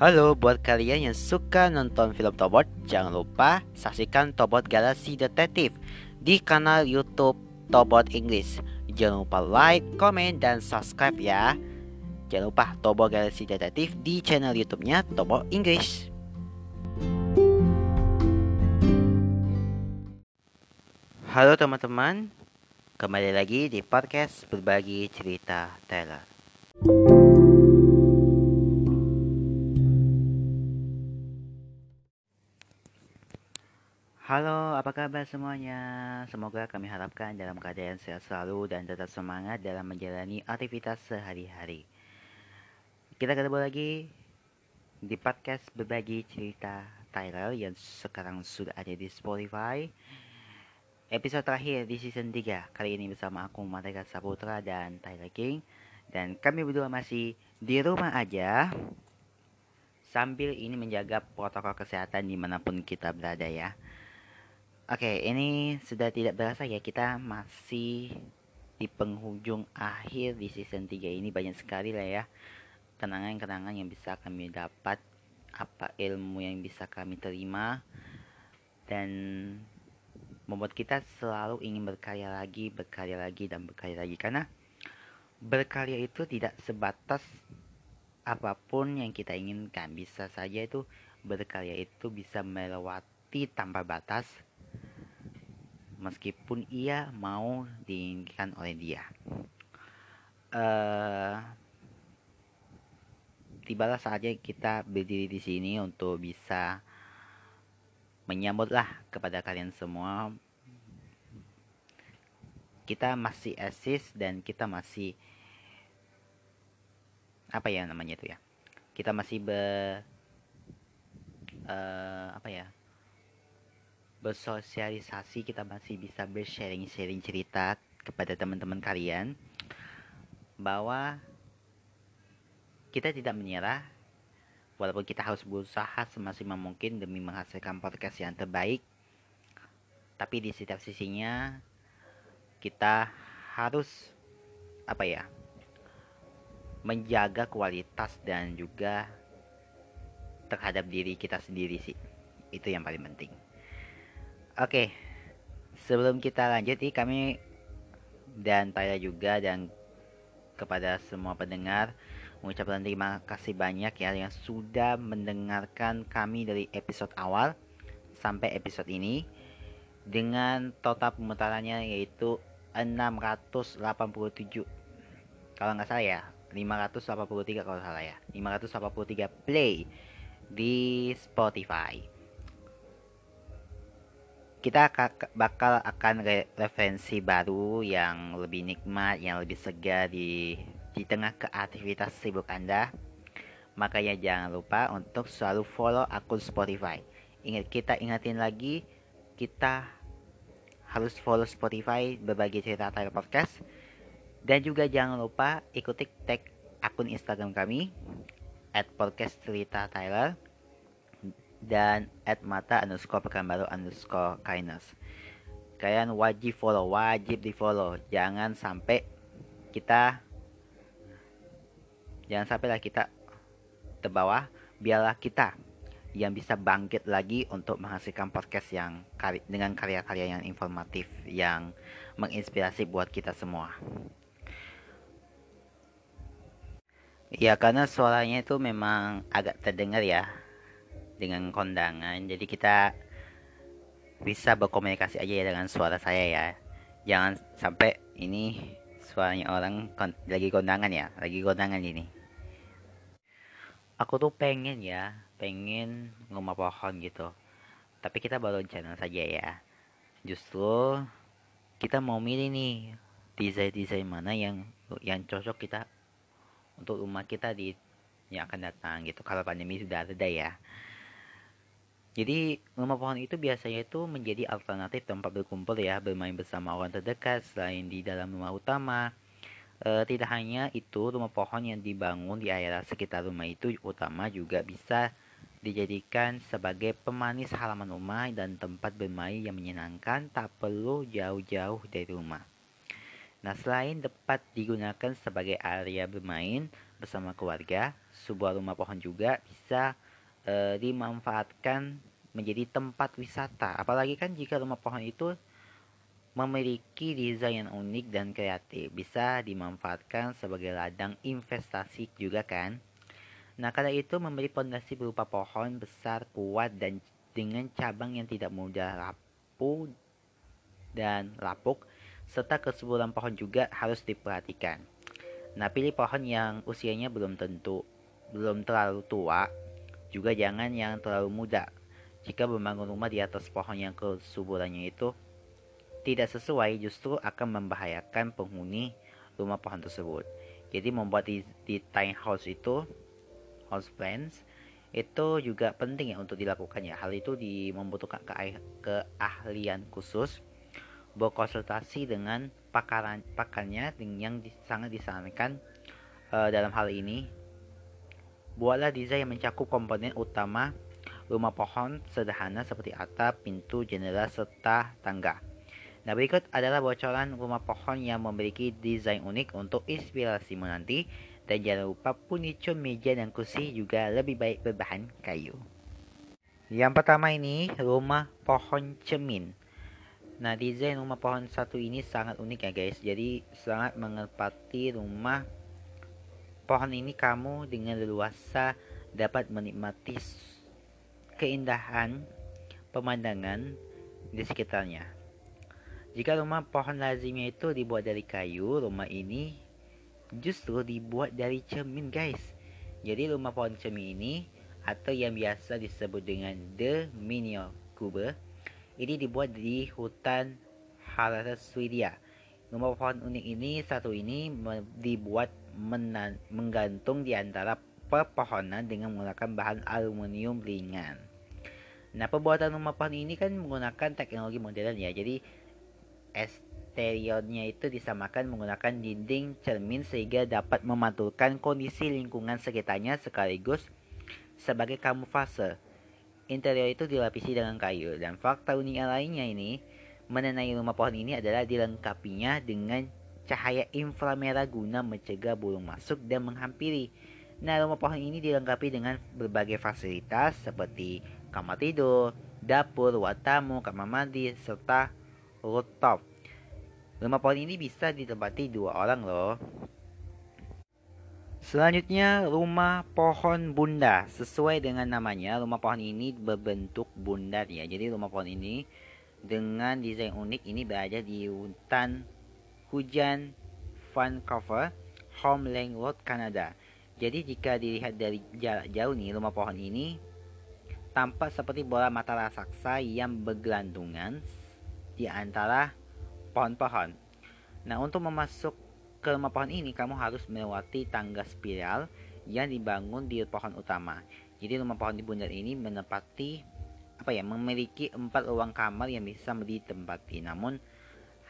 Halo buat kalian yang suka nonton film Tobot, jangan lupa saksikan Tobot Galaxy Detektif di kanal YouTube Tobot English. Jangan lupa like, komen, dan subscribe ya. Jangan lupa Tobot Galaxy Detektif di channel YouTube-nya Tobot English. Halo teman-teman, kembali lagi di podcast berbagi cerita Taylor. Halo, apa kabar semuanya? Semoga kami harapkan dalam keadaan sehat selalu dan tetap semangat dalam menjalani aktivitas sehari-hari. Kita ketemu lagi di podcast berbagi cerita Tyler yang sekarang sudah ada di Spotify. Episode terakhir di season 3 Kali ini bersama aku Mateka Saputra dan Tyler King Dan kami berdua masih di rumah aja Sambil ini menjaga protokol kesehatan di mana pun kita berada ya Oke, ini sudah tidak berasa ya kita masih di penghujung akhir di season 3 ini. Banyak sekali lah ya kenangan-kenangan yang bisa kami dapat, apa ilmu yang bisa kami terima dan membuat kita selalu ingin berkarya lagi, berkarya lagi dan berkarya lagi. Karena berkarya itu tidak sebatas apa pun yang kita inginkan. Bisa saja itu berkarya itu bisa melewati tanpa batas meskipun ia mau diinginkan oleh dia. Uh, tibalah saatnya kita berdiri di sini untuk bisa menyambutlah kepada kalian semua. Kita masih eksis dan kita masih apa ya namanya itu ya? Kita masih be uh, apa ya? Bersosialisasi kita masih bisa bersharing-sharing cerita kepada teman-teman kalian bahwa kita tidak menyerah walaupun kita harus berusaha semaksimal mungkin demi menghasilkan podcast yang terbaik tapi di setiap sisinya kita harus apa ya menjaga kualitas dan juga terhadap diri kita sendiri sih. Itu yang paling penting Oke, sebelum kita lanjut nih kami dan Taya juga dan kepada semua pendengar mengucapkan terima kasih banyak ya yang sudah mendengarkan kami dari episode awal sampai episode ini dengan total pemutarannya yaitu 687 kalau nggak salah ya 583 kalau salah ya. 583 play di Spotify kita bakal akan referensi baru yang lebih nikmat, yang lebih segar di di tengah keaktivitas sibuk Anda. Makanya jangan lupa untuk selalu follow akun Spotify. Ingat kita ingatin lagi kita harus follow Spotify berbagi cerita Tyler Podcast dan juga jangan lupa ikuti tag akun Instagram kami at podcast cerita Tyler dan at mata underscore baru underscore kindness. Kalian wajib follow wajib di follow. Jangan sampai kita jangan sampai lah kita terbawa biarlah kita yang bisa bangkit lagi untuk menghasilkan podcast yang dengan karya-karya yang informatif yang menginspirasi buat kita semua. Ya karena suaranya itu memang agak terdengar ya dengan kondangan. Jadi kita bisa berkomunikasi aja ya dengan suara saya ya. Jangan sampai ini suaranya orang kon lagi kondangan ya lagi kondangan ini. Aku tuh pengen ya pengen rumah pohon gitu. Tapi kita baru channel saja ya. Justru kita mau milih nih desain-desain mana yang yang cocok kita untuk rumah kita di yang akan datang gitu. Kalau pandemi sudah ada ya jadi rumah pohon itu biasanya itu menjadi alternatif tempat berkumpul ya, bermain bersama orang terdekat selain di dalam rumah utama. E, tidak hanya itu, rumah pohon yang dibangun di area sekitar rumah itu utama juga bisa dijadikan sebagai pemanis halaman rumah dan tempat bermain yang menyenangkan tak perlu jauh-jauh dari rumah. Nah, selain dapat digunakan sebagai area bermain, bersama keluarga, sebuah rumah pohon juga bisa e, dimanfaatkan menjadi tempat wisata. Apalagi kan jika rumah pohon itu memiliki desain yang unik dan kreatif, bisa dimanfaatkan sebagai ladang investasi juga kan. Nah, karena itu memberi pondasi berupa pohon besar, kuat dan dengan cabang yang tidak mudah rapuh dan lapuk serta kesuburan pohon juga harus diperhatikan. Nah, pilih pohon yang usianya belum tentu belum terlalu tua, juga jangan yang terlalu muda. Jika membangun rumah di atas pohon yang kesuburannya itu tidak sesuai justru akan membahayakan penghuni rumah pohon tersebut. Jadi membuat di, di tiny house itu house plants itu juga penting ya untuk dilakukan ya. Hal itu membutuhkan ke, keahlian khusus berkonsultasi dengan pakaran pakarnya yang sangat disarankan uh, dalam hal ini. Buatlah desain yang mencakup komponen utama rumah pohon sederhana seperti atap, pintu, jendela, serta tangga. Nah, berikut adalah bocoran rumah pohon yang memiliki desain unik untuk inspirasi menanti. Dan jangan lupa furniture meja dan kursi juga lebih baik berbahan kayu. Yang pertama ini rumah pohon cermin. Nah, desain rumah pohon satu ini sangat unik ya guys. Jadi sangat menepati rumah pohon ini kamu dengan leluasa dapat menikmati keindahan pemandangan di sekitarnya. Jika rumah pohon lazimnya itu dibuat dari kayu, rumah ini justru dibuat dari cermin guys. Jadi rumah pohon cermin ini atau yang biasa disebut dengan The Minion Cube ini dibuat di hutan Halasa Swedia. Rumah pohon unik ini satu ini dibuat menggantung di antara pepohonan dengan menggunakan bahan aluminium ringan. Nah, pembuatan rumah pohon ini kan menggunakan teknologi modern ya. Jadi Eksteriornya itu disamakan menggunakan dinding cermin sehingga dapat memantulkan kondisi lingkungan sekitarnya sekaligus sebagai kamuflase. Interior itu dilapisi dengan kayu dan fakta unik lainnya ini mengenai rumah pohon ini adalah dilengkapinya dengan cahaya inframerah guna mencegah burung masuk dan menghampiri. Nah, rumah pohon ini dilengkapi dengan berbagai fasilitas seperti kamar tidur, dapur, ruang tamu, kamar mandi, serta rooftop. Rumah pohon ini bisa ditempati dua orang loh. Selanjutnya, rumah pohon bunda. Sesuai dengan namanya, rumah pohon ini berbentuk bundar ya. Jadi rumah pohon ini dengan desain unik ini berada di hutan hujan Vancouver, Homeland Road, Kanada. Jadi jika dilihat dari jarak jauh nih, rumah pohon ini tampak seperti bola mata raksasa yang bergelantungan di antara pohon-pohon. Nah, untuk memasuk ke rumah pohon ini, kamu harus melewati tangga spiral yang dibangun di pohon utama. Jadi rumah pohon di bundar ini menepati apa ya, memiliki empat ruang kamar yang bisa ditempati. Namun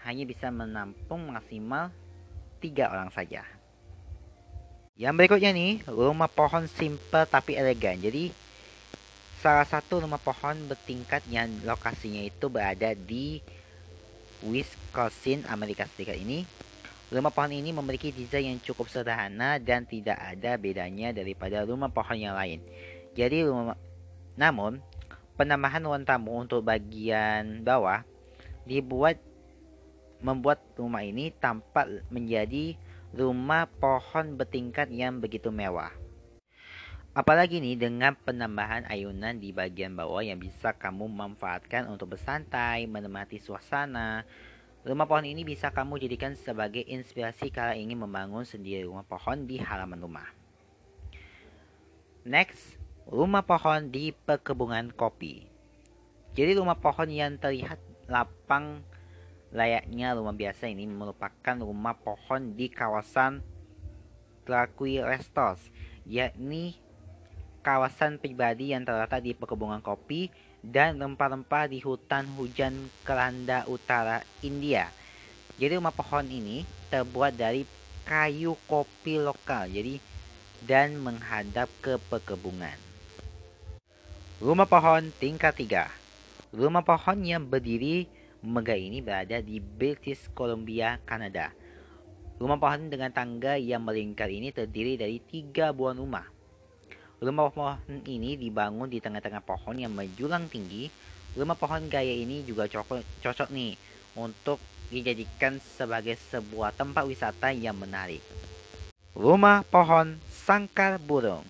hanya bisa menampung maksimal tiga orang saja. Yang berikutnya nih, rumah pohon simple tapi elegan. Jadi salah satu rumah pohon bertingkat yang lokasinya itu berada di Wisconsin, Amerika Serikat ini, rumah pohon ini memiliki desain yang cukup sederhana dan tidak ada bedanya daripada rumah pohon yang lain. Jadi rumah, namun penambahan ruang tamu untuk bagian bawah dibuat membuat rumah ini tampak menjadi rumah pohon bertingkat yang begitu mewah. Apalagi nih dengan penambahan ayunan di bagian bawah yang bisa kamu manfaatkan untuk bersantai, menemati suasana. Rumah pohon ini bisa kamu jadikan sebagai inspirasi kalau ingin membangun sendiri rumah pohon di halaman rumah. Next, rumah pohon di perkebunan kopi. Jadi rumah pohon yang terlihat lapang layaknya rumah biasa ini merupakan rumah pohon di kawasan Trakui Restos, yakni kawasan pribadi yang terletak di perkebunan kopi dan rempah-rempah di hutan hujan Keranda Utara India. Jadi rumah pohon ini terbuat dari kayu kopi lokal. Jadi dan menghadap ke perkebunan. Rumah pohon tingkat 3. Rumah pohon yang berdiri megah ini berada di British Columbia, Kanada. Rumah pohon dengan tangga yang melingkar ini terdiri dari tiga buah rumah. Rumah pohon ini dibangun di tengah-tengah pohon yang menjulang tinggi. Rumah pohon gaya ini juga cocok, cocok nih untuk dijadikan sebagai sebuah tempat wisata yang menarik. Rumah pohon sangkar burung.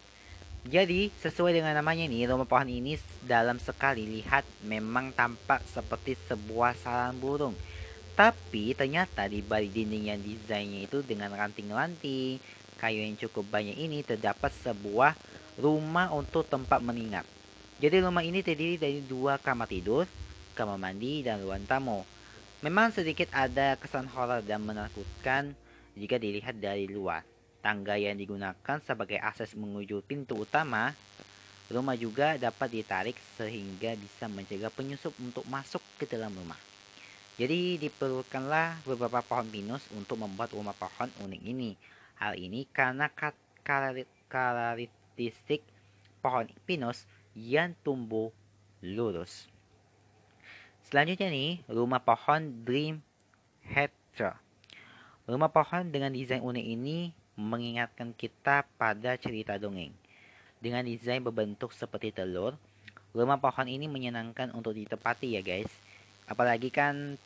Jadi, sesuai dengan namanya nih, rumah pohon ini dalam sekali lihat memang tampak seperti sebuah sarang burung. Tapi ternyata di balik dinding yang desainnya itu dengan ranting-ranting, kayu yang cukup banyak ini terdapat sebuah rumah untuk tempat menginap. Jadi rumah ini terdiri dari dua kamar tidur, kamar mandi, dan ruang tamu. Memang sedikit ada kesan horor dan menakutkan jika dilihat dari luar. Tangga yang digunakan sebagai akses menuju pintu utama rumah juga dapat ditarik sehingga bisa mencegah penyusup untuk masuk ke dalam rumah. Jadi diperlukanlah beberapa pohon pinus untuk membuat rumah pohon unik ini. Hal ini karena karakteristik pohon pinus yang tumbuh lurus. Selanjutnya nih, rumah pohon Dream Hedge. Rumah pohon dengan desain unik ini mengingatkan kita pada cerita dongeng. Dengan desain berbentuk seperti telur, rumah pohon ini menyenangkan untuk ditepati ya guys. Apalagi kan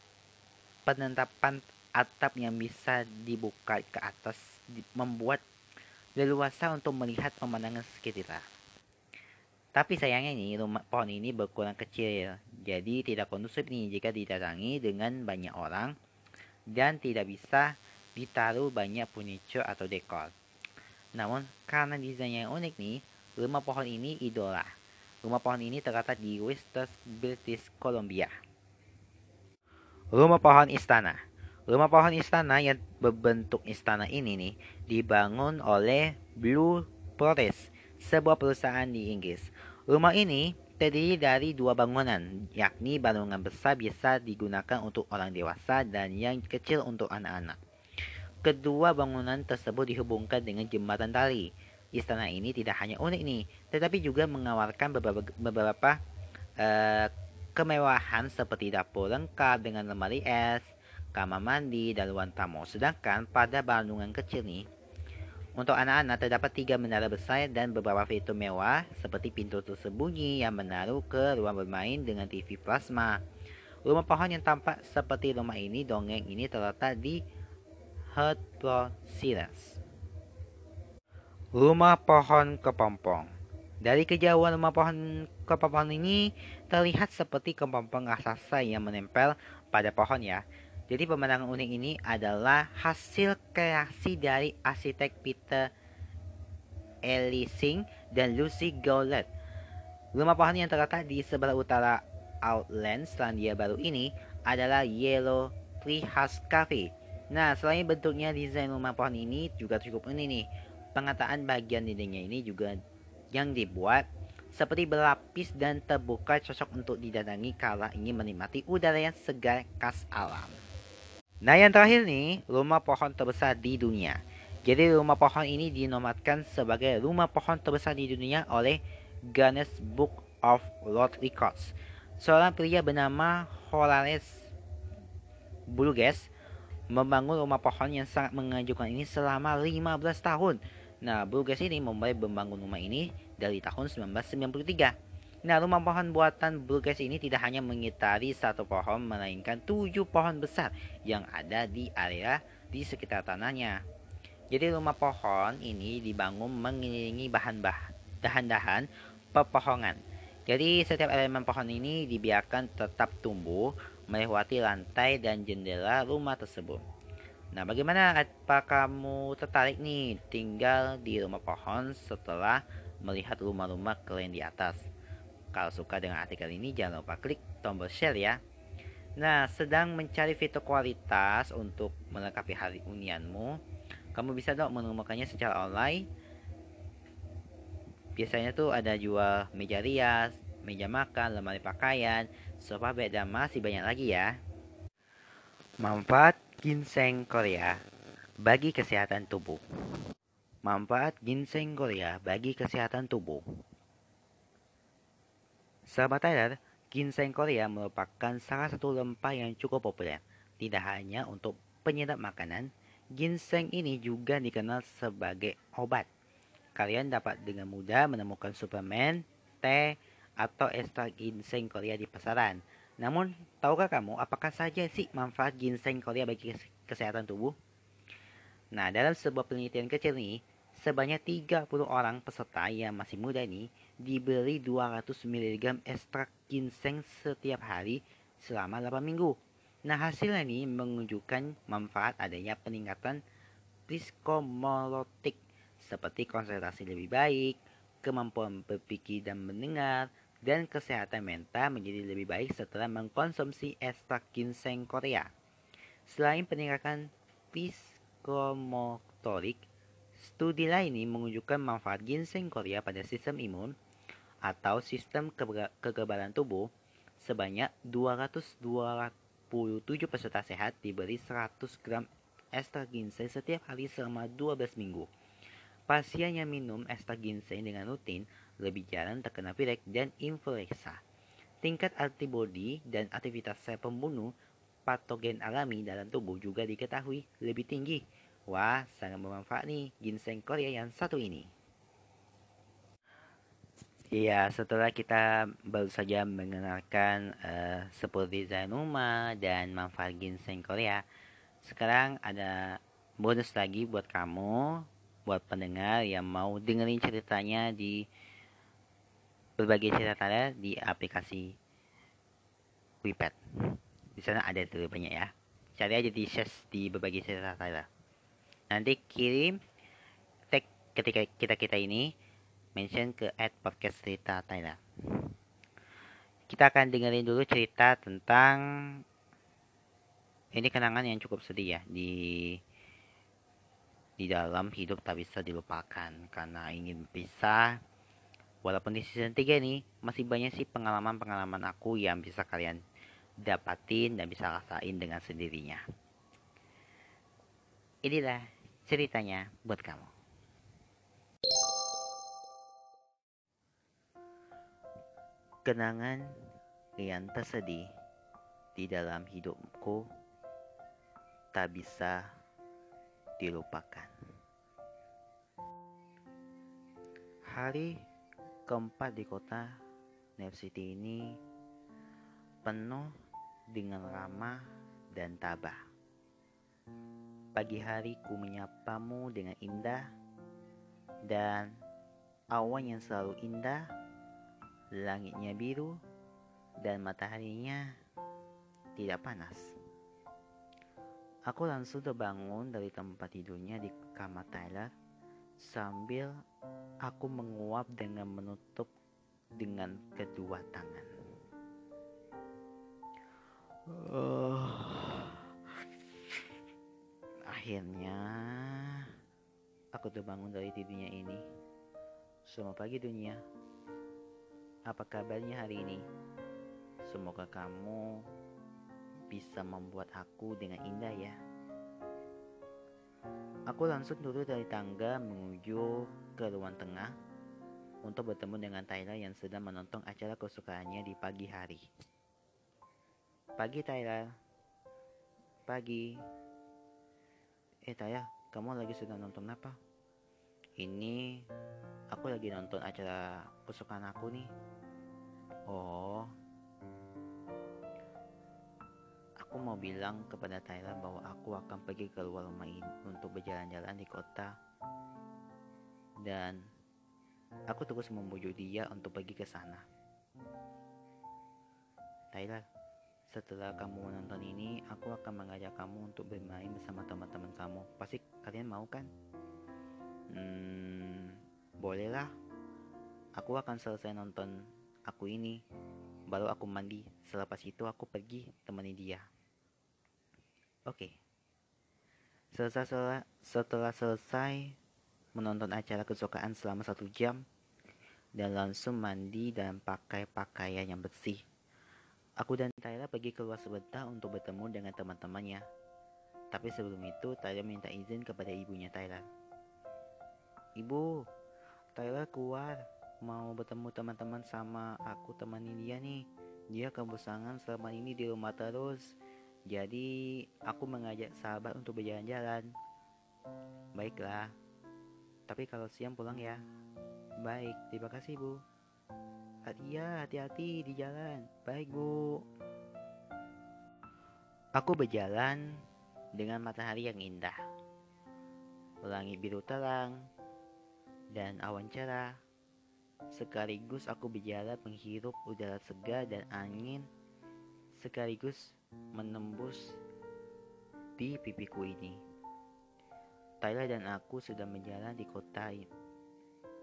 penentapan atap yang bisa dibuka ke atas membuat leluasa untuk melihat pemandangan sekitar. Tapi sayangnya ini rumah pohon ini berkurang kecil, jadi tidak kondusif nih jika didatangi dengan banyak orang dan tidak bisa ditaruh banyak furniture atau dekor. Namun, karena desainnya yang unik nih, rumah pohon ini idola. Rumah pohon ini terletak di Western British Columbia. Rumah pohon istana. Rumah pohon istana yang berbentuk istana ini nih dibangun oleh Blue Forest, sebuah perusahaan di Inggris. Rumah ini terdiri dari dua bangunan, yakni bangunan besar biasa digunakan untuk orang dewasa dan yang kecil untuk anak-anak. Kedua bangunan tersebut dihubungkan dengan jembatan tali. Istana ini tidak hanya unik nih, tetapi juga menawarkan beberapa, beberapa uh, kemewahan seperti dapur lengkap dengan lemari es, kamar mandi, dan ruang tamu. Sedangkan pada bangunan kecil nih, untuk anak-anak terdapat tiga menara besar dan beberapa fitur mewah seperti pintu tersembunyi yang menaruh ke ruang bermain dengan TV plasma. Rumah pohon yang tampak seperti rumah ini dongeng ini terletak di Hertfordshire. Rumah pohon kepompong. Dari kejauhan rumah pohon kepompong ini terlihat seperti kepompong raksasa yang menempel pada pohon ya. Jadi pemandangan unik ini adalah hasil kreasi dari arsitek Peter Ellising dan Lucy Gowlet. Rumah pohon yang terletak di sebelah utara Outland Selandia Baru ini adalah Yellow Tree House Cafe Nah, selain bentuknya desain rumah pohon ini juga cukup unik nih. Pengataan bagian dindingnya ini juga yang dibuat seperti berlapis dan terbuka cocok untuk didatangi kala ingin menikmati udara yang segar khas alam. Nah yang terakhir nih, rumah pohon terbesar di dunia. Jadi rumah pohon ini dinomatkan sebagai rumah pohon terbesar di dunia oleh Guinness Book of World Records. Seorang pria bernama Horace Burgess membangun rumah pohon yang sangat mengajukan ini selama 15 tahun. Nah, Burgess ini memulai membangun rumah ini dari tahun 1993. Nah, rumah pohon buatan Burgess ini tidak hanya mengitari satu pohon, melainkan tujuh pohon besar yang ada di area di sekitar tanahnya. Jadi rumah pohon ini dibangun mengelilingi bahan-bahan dahan-dahan pepohongan. Jadi setiap elemen pohon ini dibiarkan tetap tumbuh melewati lantai dan jendela rumah tersebut. Nah, bagaimana apa kamu tertarik nih tinggal di rumah pohon setelah melihat rumah-rumah keren di atas? Kalau suka dengan artikel ini, jangan lupa klik tombol share ya. Nah, sedang mencari fitur kualitas untuk melengkapi hari unianmu, kamu bisa dong menemukannya secara online. Biasanya tuh ada jual meja rias, meja makan, lemari pakaian, sofa bed dan masih banyak lagi ya. Manfaat ginseng Korea bagi kesehatan tubuh. Manfaat ginseng Korea bagi kesehatan tubuh. Sahabat Tyler, ginseng Korea merupakan salah satu rempah yang cukup populer. Tidak hanya untuk penyedap makanan, Ginseng ini juga dikenal sebagai obat. Kalian dapat dengan mudah menemukan suplemen, teh, atau ekstrak ginseng Korea di pasaran. Namun, tahukah kamu apakah saja sih manfaat ginseng Korea bagi kesehatan tubuh? Nah, dalam sebuah penelitian kecil nih, sebanyak 30 orang peserta yang masih muda nih diberi 200 mg ekstrak ginseng setiap hari selama 8 minggu. Nah, hasilnya nih menunjukkan manfaat adanya peningkatan psikomolotik seperti konsentrasi lebih baik, kemampuan berpikir dan mendengar, dan kesehatan mental menjadi lebih baik setelah mengkonsumsi ekstrak ginseng Korea. Selain peningkatan psikomotorik, studi lain ini menunjukkan manfaat ginseng Korea pada sistem imun atau sistem kekebalan tubuh sebanyak 200 27 peserta sehat diberi 100 gram ekstrak ginseng setiap hari selama 12 minggu. Pasien yang minum ekstrak ginseng dengan rutin lebih jarang terkena pilek dan influenza. Tingkat antibodi dan aktivitas sel pembunuh patogen alami dalam tubuh juga diketahui lebih tinggi. Wah, sangat bermanfaat nih ginseng Korea yang satu ini. Iya, setelah kita baru saja mengenalkan uh, seperti Zanuma dan manfaat ginseng Korea, sekarang ada bonus lagi buat kamu, buat pendengar yang mau dengerin ceritanya di berbagai cerita di aplikasi WePad. Di sana ada tuh banyak ya. Cari aja di search di berbagai cerita Nanti kirim tag ketika kita kita ini mention ke at podcast cerita Thailand. Kita akan dengerin dulu cerita tentang ini kenangan yang cukup sedih ya di di dalam hidup tak bisa dilupakan karena ingin pisah. Walaupun di season 3 ini masih banyak sih pengalaman-pengalaman aku yang bisa kalian dapatin dan bisa rasain dengan sendirinya. Inilah ceritanya buat kamu. Kenangan yang tersedih di dalam hidupku tak bisa dilupakan. Hari keempat di kota New City ini penuh dengan ramah dan tabah. Pagi hari ku menyapamu dengan indah dan awan yang selalu indah langitnya biru dan mataharinya tidak panas. Aku langsung terbangun dari tempat tidurnya di kamar Tyler sambil aku menguap dengan menutup dengan kedua tangan. Uh, akhirnya aku terbangun dari tidurnya ini. Selamat pagi dunia. Apa kabarnya hari ini? Semoga kamu bisa membuat aku dengan indah ya. Aku langsung turun dari tangga menuju ke ruang tengah untuk bertemu dengan Tyler yang sedang menonton acara kesukaannya di pagi hari. Pagi Tyler. Pagi. Eh Tyler, kamu lagi sedang nonton apa? Ini aku lagi nonton acara kesukaan aku nih. Oh. Aku mau bilang kepada Thailand bahwa aku akan pergi keluar rumah ini untuk berjalan-jalan di kota. Dan aku terus membujuk dia untuk pergi ke sana. Thailand, setelah kamu menonton ini, aku akan mengajak kamu untuk bermain bersama teman-teman kamu. Pasti kalian mau kan? Hmm, bolehlah. Aku akan selesai nonton aku ini. Baru aku mandi. Selepas itu aku pergi temani dia. Oke. Okay. Setelah, setelah selesai menonton acara kesukaan selama satu jam dan langsung mandi dan pakai pakaian yang bersih. Aku dan Tyler pergi keluar sebentar untuk bertemu dengan teman-temannya. Tapi sebelum itu, Tyler minta izin kepada ibunya Tyler. Ibu, Tyler keluar mau bertemu teman-teman sama aku temani dia nih. Dia kebosangan selama ini di rumah terus. Jadi aku mengajak sahabat untuk berjalan-jalan. Baiklah. Tapi kalau siang pulang ya. Baik, terima kasih, Bu. Hati ya, hati-hati di jalan. Baik, Bu. Aku berjalan dengan matahari yang indah. Langit biru terang dan awan cerah. Sekaligus aku berjalan menghirup udara segar dan angin sekaligus menembus di pipiku ini. Tyler dan aku sedang berjalan di kota ini.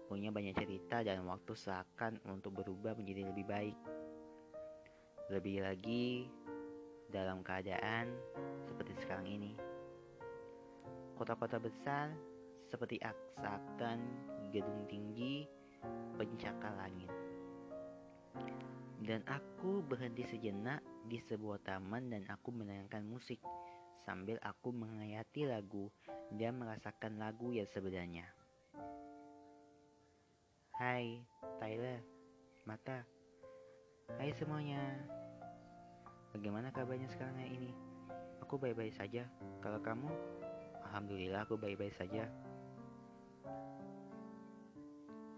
Punya banyak cerita dan waktu seakan untuk berubah menjadi lebih baik. Lebih lagi dalam keadaan seperti sekarang ini. Kota-kota besar seperti aksakan gedung tinggi pencakar langit. Dan aku berhenti sejenak di sebuah taman dan aku menayangkan musik sambil aku menghayati lagu dan merasakan lagu yang sebenarnya. Hai, Tyler, Mata. Hai semuanya. Bagaimana kabarnya sekarang ini? Aku baik-baik saja. Kalau kamu? Alhamdulillah aku baik-baik saja.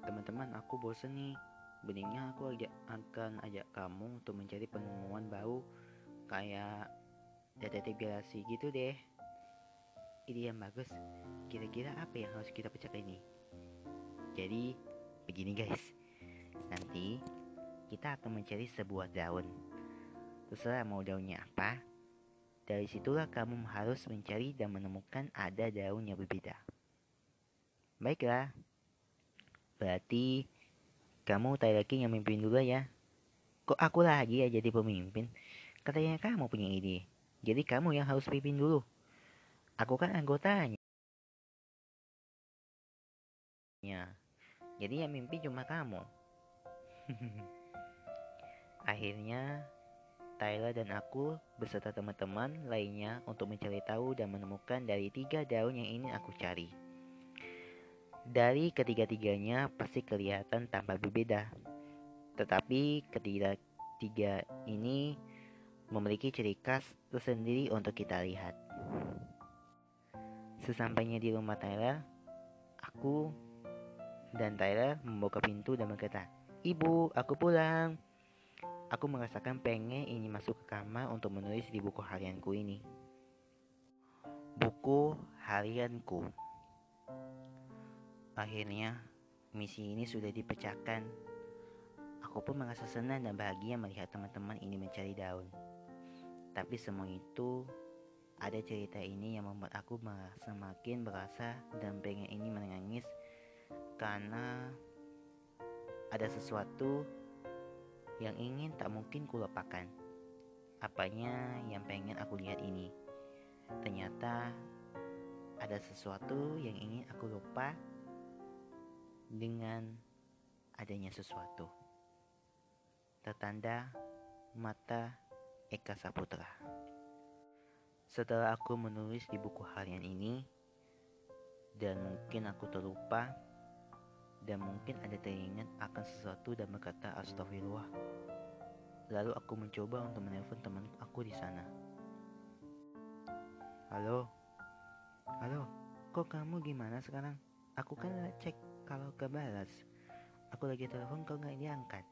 Teman-teman, aku bosen nih. Beningnya aku ajak, akan ajak kamu untuk mencari penemuan baru kayak detektif galaksi gitu deh. Ide yang bagus. Kira-kira apa yang harus kita pecahkan ini? Jadi, begini guys. Nanti kita akan mencari sebuah daun. Terserah mau daunnya apa. Dari situlah kamu harus mencari dan menemukan ada daun yang berbeda. Baiklah. Berarti kamu lagi yang mimpin dulu ya. Kok aku lagi ya jadi pemimpin? Katanya kamu punya ide. Jadi kamu yang harus pimpin dulu. Aku kan anggotanya. Ya. Jadi yang mimpi cuma kamu. Akhirnya Tyler dan aku beserta teman-teman lainnya untuk mencari tahu dan menemukan dari tiga daun yang ingin aku cari. Dari ketiga-tiganya pasti kelihatan tampak berbeda. Tetapi ketiga tiga ini memiliki ciri khas tersendiri untuk kita lihat. Sesampainya di rumah Tyler, aku dan Tyler membuka pintu dan berkata, Ibu, aku pulang. Aku merasakan pengen ini masuk ke kamar untuk menulis di buku harianku ini. Buku harianku. Akhirnya, misi ini sudah dipecahkan. Aku pun merasa senang dan bahagia melihat teman-teman ini mencari daun. Tapi semua itu ada cerita ini yang membuat aku semakin berasa dan pengen ini menangis karena ada sesuatu yang ingin tak mungkin kulupakan. Apanya yang pengen aku lihat ini? Ternyata ada sesuatu yang ingin aku lupa dengan adanya sesuatu. Tertanda mata Eka Saputra. Setelah aku menulis di buku harian ini, dan mungkin aku terlupa, dan mungkin ada teringat akan sesuatu dan berkata astagfirullah. Lalu aku mencoba untuk menelpon teman aku di sana. Halo, halo, kok kamu gimana sekarang? Aku kan cek kalau kebalas. Aku lagi telepon kau nggak diangkat.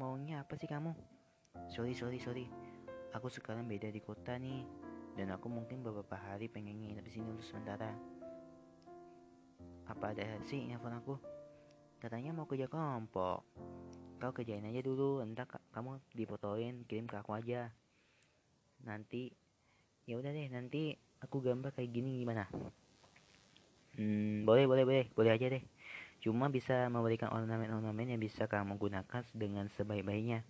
Maunya apa sih kamu? Sorry, sorry, sorry. Aku sekarang beda di kota nih. Dan aku mungkin beberapa hari pengen nginep di sini untuk sementara. Apa ada sih nelfon aku? Katanya mau kerja kelompok. Kau kerjain aja dulu, entah kamu dipotoin, kirim ke aku aja. Nanti, ya udah deh, nanti aku gambar kayak gini gimana? Hmm, boleh, boleh, boleh, boleh aja deh. Cuma bisa memberikan ornamen-ornamen yang bisa kamu gunakan dengan sebaik-baiknya.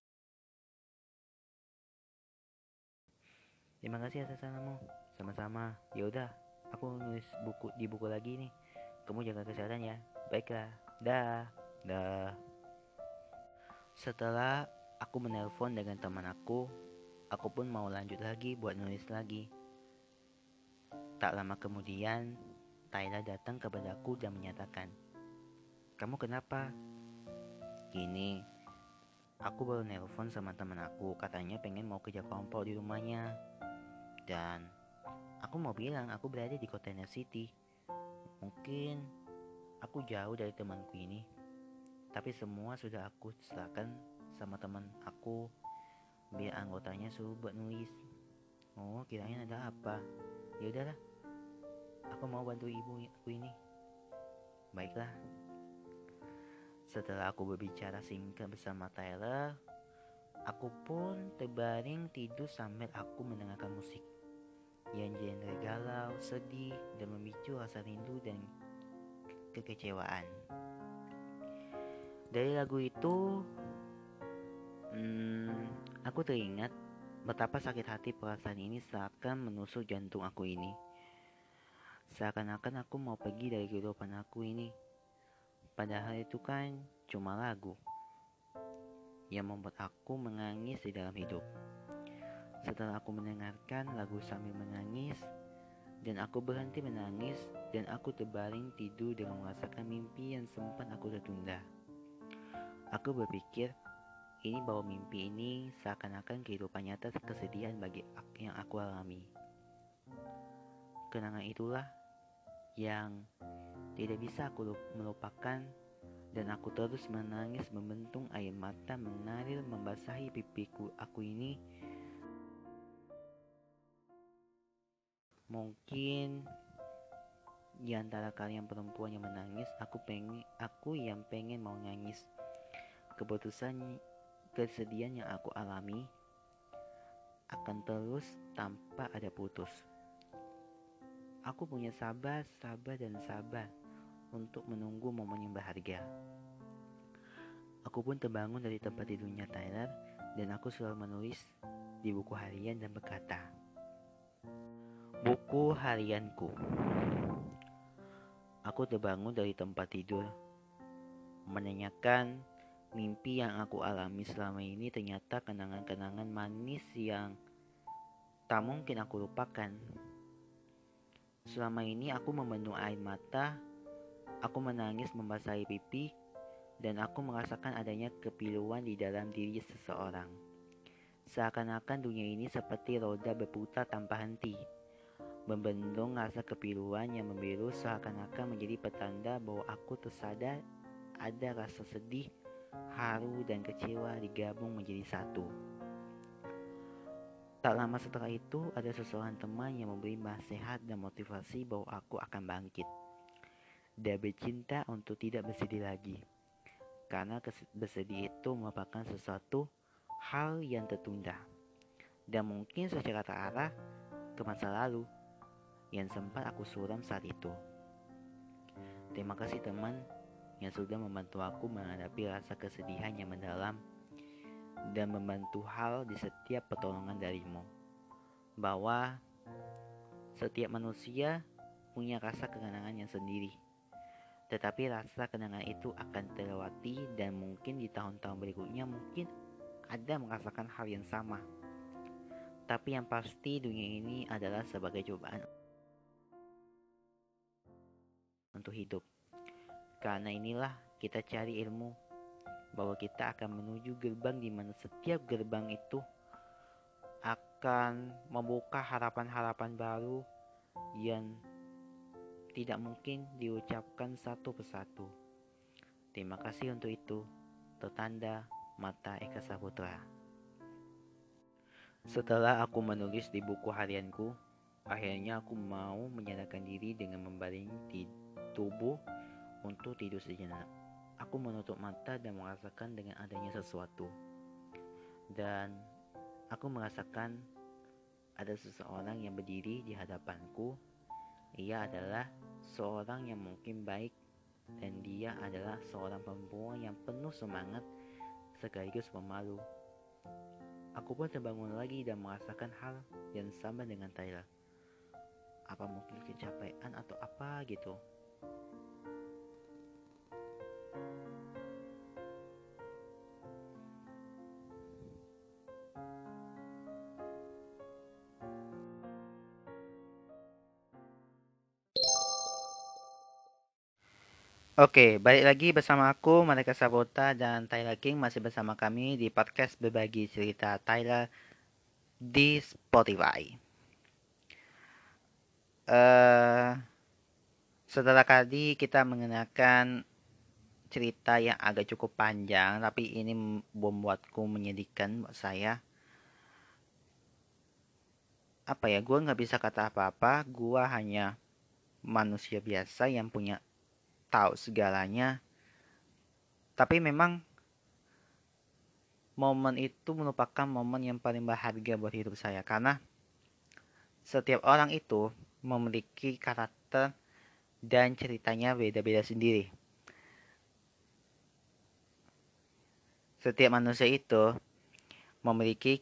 Terima kasih atas saranmu. Sama-sama. Ya udah, aku nulis buku di buku lagi nih. Kamu jaga kesehatan ya. Baiklah. Dah. Dah. Setelah aku menelpon dengan teman aku, aku pun mau lanjut lagi buat nulis lagi. Tak lama kemudian, Tyler datang kepadaku dan menyatakan, kamu kenapa? Gini, aku baru nelpon sama teman aku, katanya pengen mau kerja kelompok di rumahnya. Dan aku mau bilang aku berada di Container City. Mungkin aku jauh dari temanku ini, tapi semua sudah aku serahkan sama teman aku biar anggotanya suruh buat nulis. Oh, kirain ada apa? Ya udahlah. Aku mau bantu ibu aku ini. Baiklah. Setelah aku berbicara singkat bersama Tyler, aku pun terbaring tidur sambil aku mendengarkan musik yang genre galau, sedih, dan memicu rasa rindu dan kekecewaan. Dari lagu itu, hmm, aku teringat betapa sakit hati perasaan ini seakan menusuk jantung aku ini. Seakan-akan aku mau pergi dari kehidupan aku ini. Padahal itu kan cuma lagu yang membuat aku menangis di dalam hidup. Setelah aku mendengarkan lagu sambil menangis, dan aku berhenti menangis, dan aku terbaring tidur dengan merasakan mimpi yang sempat aku tertunda. Aku berpikir, ini bahwa mimpi ini seakan-akan kehidupan nyata kesedihan bagi yang aku alami. Kenangan itulah yang tidak bisa aku melupakan dan aku terus menangis membentung air mata mengalir membasahi pipiku aku ini Mungkin di antara kalian perempuan yang menangis, aku pengen aku yang pengen mau nangis. Keputusan kesedihan yang aku alami akan terus tanpa ada putus. Aku punya sabar, sabar dan sabar untuk menunggu momen yang berharga. Aku pun terbangun dari tempat tidurnya Tyler dan aku selalu menulis di buku harian dan berkata, Buku harianku. Aku terbangun dari tempat tidur, menanyakan mimpi yang aku alami selama ini ternyata kenangan-kenangan manis yang tak mungkin aku lupakan. Selama ini aku membendung air mata, aku menangis membasahi pipi, dan aku merasakan adanya kepiluan di dalam diri seseorang. Seakan-akan dunia ini seperti roda berputar tanpa henti Membendung rasa kepiluan yang membiru seakan-akan menjadi petanda bahwa aku tersadar ada rasa sedih, haru, dan kecewa digabung menjadi satu. Tak lama setelah itu, ada seseorang teman yang memberi nasihat dan motivasi bahwa aku akan bangkit. Dan bercinta untuk tidak bersedih lagi. Karena bersedih itu merupakan sesuatu hal yang tertunda. Dan mungkin secara terarah ke masa lalu yang sempat aku suram saat itu. Terima kasih teman yang sudah membantu aku menghadapi rasa kesedihan yang mendalam dan membantu hal di setiap pertolongan darimu. Bahwa setiap manusia punya rasa kenangan yang sendiri. Tetapi rasa kenangan itu akan terlewati dan mungkin di tahun-tahun berikutnya mungkin ada merasakan hal yang sama. Tapi yang pasti dunia ini adalah sebagai cobaan untuk hidup. Karena inilah kita cari ilmu bahwa kita akan menuju gerbang di mana setiap gerbang itu akan membuka harapan-harapan baru yang tidak mungkin diucapkan satu persatu. Terima kasih untuk itu. Tertanda Mata Eka Saputra. Setelah aku menulis di buku harianku, akhirnya aku mau menyadarkan diri dengan membaring tidur tubuh untuk tidur sejenak. Aku menutup mata dan merasakan dengan adanya sesuatu. Dan aku merasakan ada seseorang yang berdiri di hadapanku. Ia adalah seorang yang mungkin baik dan dia adalah seorang perempuan yang penuh semangat sekaligus pemalu. Aku pun terbangun lagi dan merasakan hal yang sama dengan Tyler. Apa mungkin kecapean atau apa gitu? Oke, balik lagi bersama aku, Malika Sabota dan Tyler King masih bersama kami di podcast berbagi cerita Tyler di Spotify. Uh, Setelah tadi kita mengenakan cerita yang agak cukup panjang, tapi ini membuatku menyedihkan buat saya. Apa ya, gue nggak bisa kata apa-apa, gue hanya manusia biasa yang punya tahu segalanya. Tapi memang momen itu merupakan momen yang paling berharga buat hidup saya karena setiap orang itu memiliki karakter dan ceritanya beda-beda sendiri. setiap manusia itu memiliki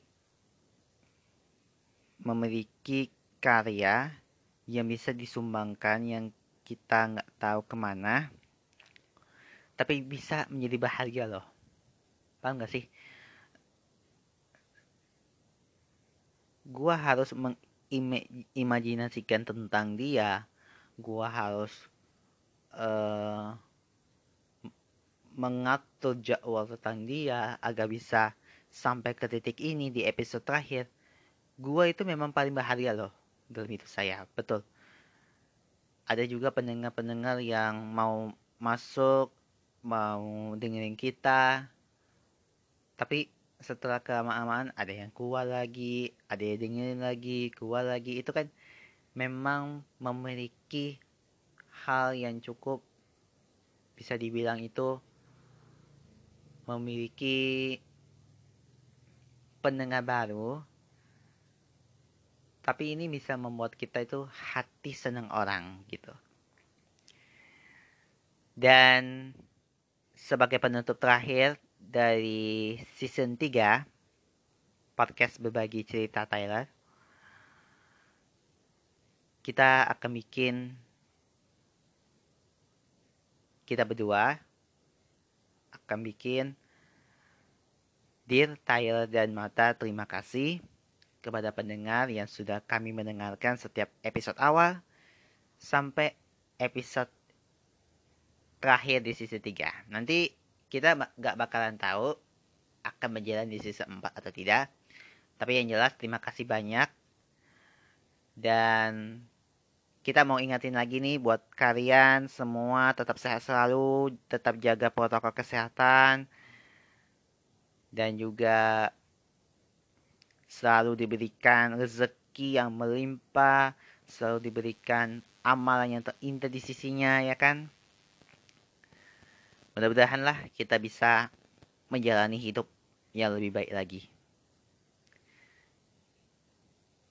memiliki karya yang bisa disumbangkan yang kita nggak tahu ke mana tapi bisa menjadi bahagia loh. Paham gak sih? Gua harus mengimajinasikan tentang dia. Gua harus uh, mengatur jadwal tentang dia agar bisa sampai ke titik ini di episode terakhir. Gua itu memang paling bahagia loh dalam hidup saya betul ada juga pendengar-pendengar yang mau masuk mau dengerin kita. Tapi setelah kelamaan ada yang keluar lagi ada yang dengerin lagi keluar lagi. Itu kan memang memiliki hal yang cukup bisa dibilang itu memiliki pendengar baru tapi ini bisa membuat kita itu hati senang orang gitu. Dan sebagai penutup terakhir dari season 3 podcast berbagi cerita Tyler kita akan bikin kita berdua akan bikin Dear Tyler dan Mata, terima kasih kepada pendengar yang sudah kami mendengarkan setiap episode awal sampai episode terakhir di sisi 3. Nanti kita gak bakalan tahu akan berjalan di sisi 4 atau tidak. Tapi yang jelas terima kasih banyak. Dan kita mau ingatin lagi nih buat kalian semua tetap sehat selalu, tetap jaga protokol kesehatan dan juga selalu diberikan rezeki yang melimpah, selalu diberikan amalan yang terindah di sisinya ya kan. Mudah-mudahan lah kita bisa menjalani hidup yang lebih baik lagi.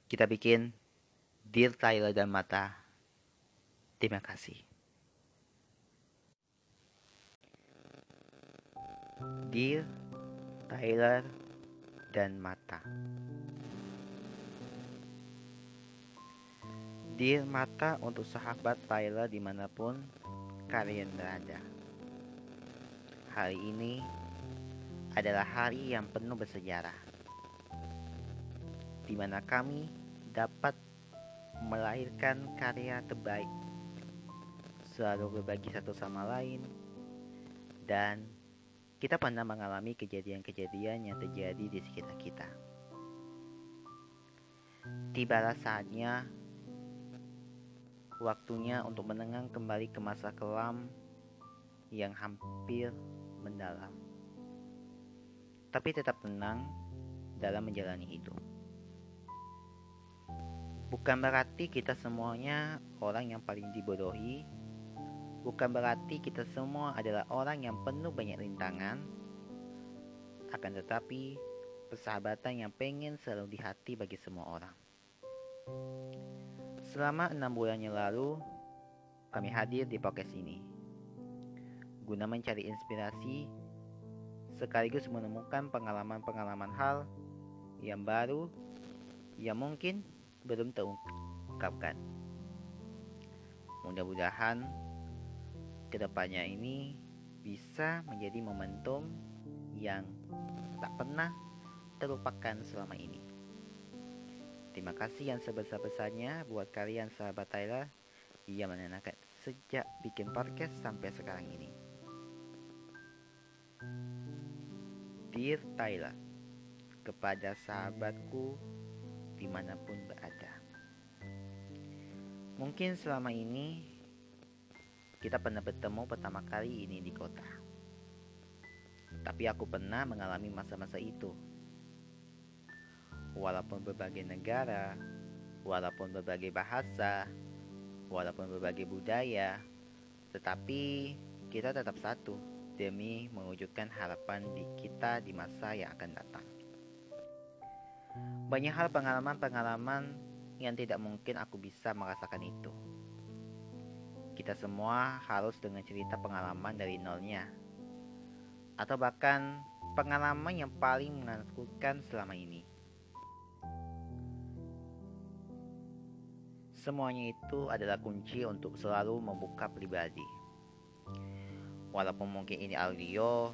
Kita bikin Dear Tyler dan Mata Terima kasih. Dear Tyler dan Mata Dear Mata untuk sahabat Tyler di mana pun kalian berada Hari ini adalah hari yang penuh bersejarah di mana kami dapat melahirkan karya terbaik selalu berbagi satu sama lain, dan kita pernah mengalami kejadian-kejadian yang terjadi di sekitar kita. Tibalah saatnya waktunya untuk menengang kembali ke masa kelam yang hampir mendalam. Tapi tetap tenang dalam menjalani hidup. Bukan berarti kita semuanya orang yang paling dibodohi Bukan berarti kita semua adalah orang yang penuh banyak rintangan, akan tetapi persahabatan yang pengen selalu di hati bagi semua orang. Selama enam bulan yang lalu, kami hadir di podcast ini. Guna mencari inspirasi, sekaligus menemukan pengalaman-pengalaman hal yang baru yang mungkin belum terungkapkan. Mudah-mudahan ke depannya ini bisa menjadi momentum yang tak pernah terlupakan selama ini. Terima kasih yang sebesar-besarnya buat kalian sahabat Tyler yang menenangkan sejak bikin podcast sampai sekarang ini. Dear Tyler, kepada sahabatku di mana pun berada. Mungkin selama ini kita pernah bertemu pertama kali ini di kota. Tapi aku pernah mengalami masa-masa itu. Walaupun berbagai negara, walaupun berbagai bahasa, walaupun berbagai budaya, tetapi kita tetap satu demi mewujudkan harapan di kita di masa yang akan datang. Banyak hal pengalaman-pengalaman yang tidak mungkin aku bisa merasakan itu. Kita semua harus dengan cerita pengalaman dari nolnya. Atau bahkan pengalaman yang paling menakutkan selama ini. Semuanya itu adalah kunci untuk selalu membuka pribadi. Walaupun mungkin ini audio,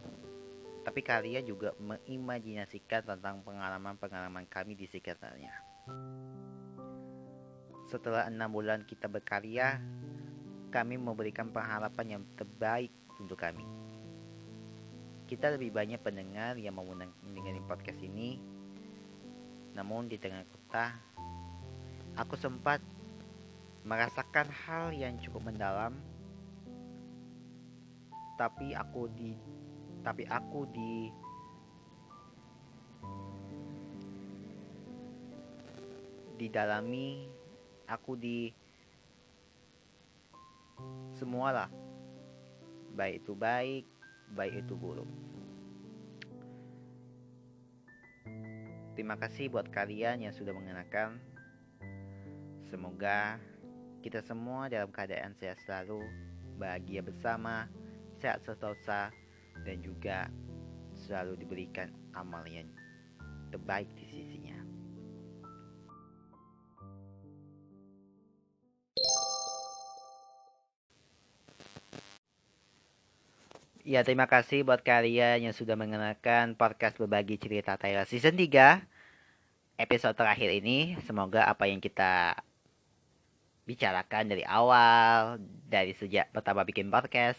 tapi kalian juga mengimajinasikan tentang pengalaman-pengalaman kami di sekitarnya. Setelah enam bulan kita berkarya, kami memberikan pengharapan yang terbaik untuk kami. Kita lebih banyak pendengar yang mau mendengar podcast ini, namun di tengah kota, aku sempat merasakan hal yang cukup mendalam, tapi aku di tapi aku di didalami aku di semualah. Baik itu baik baik itu buruk. Terima kasih buat kalian yang sudah mengenakan. Semoga kita semua dalam keadaan sehat selalu bahagia bersama sehat sentosa dan juga selalu diberikan amal yang terbaik di sisinya. Ya, terima kasih buat kalian yang sudah mengenalkan podcast berbagi cerita Thailand season 3 episode terakhir ini. Semoga apa yang kita bicarakan dari awal, dari sejak pertama bikin podcast,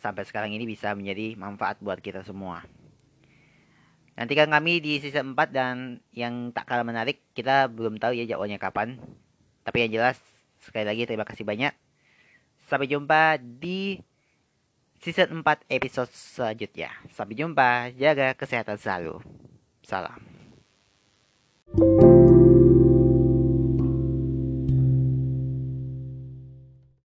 sampai sekarang ini bisa menjadi manfaat buat kita semua. Nantikan kami di season 4 dan yang tak kalah menarik, kita belum tahu ya jadwalnya kapan. Tapi yang jelas, sekali lagi terima kasih banyak. Sampai jumpa di season 4 episode selanjutnya. Sampai jumpa, jaga kesehatan selalu. Salam.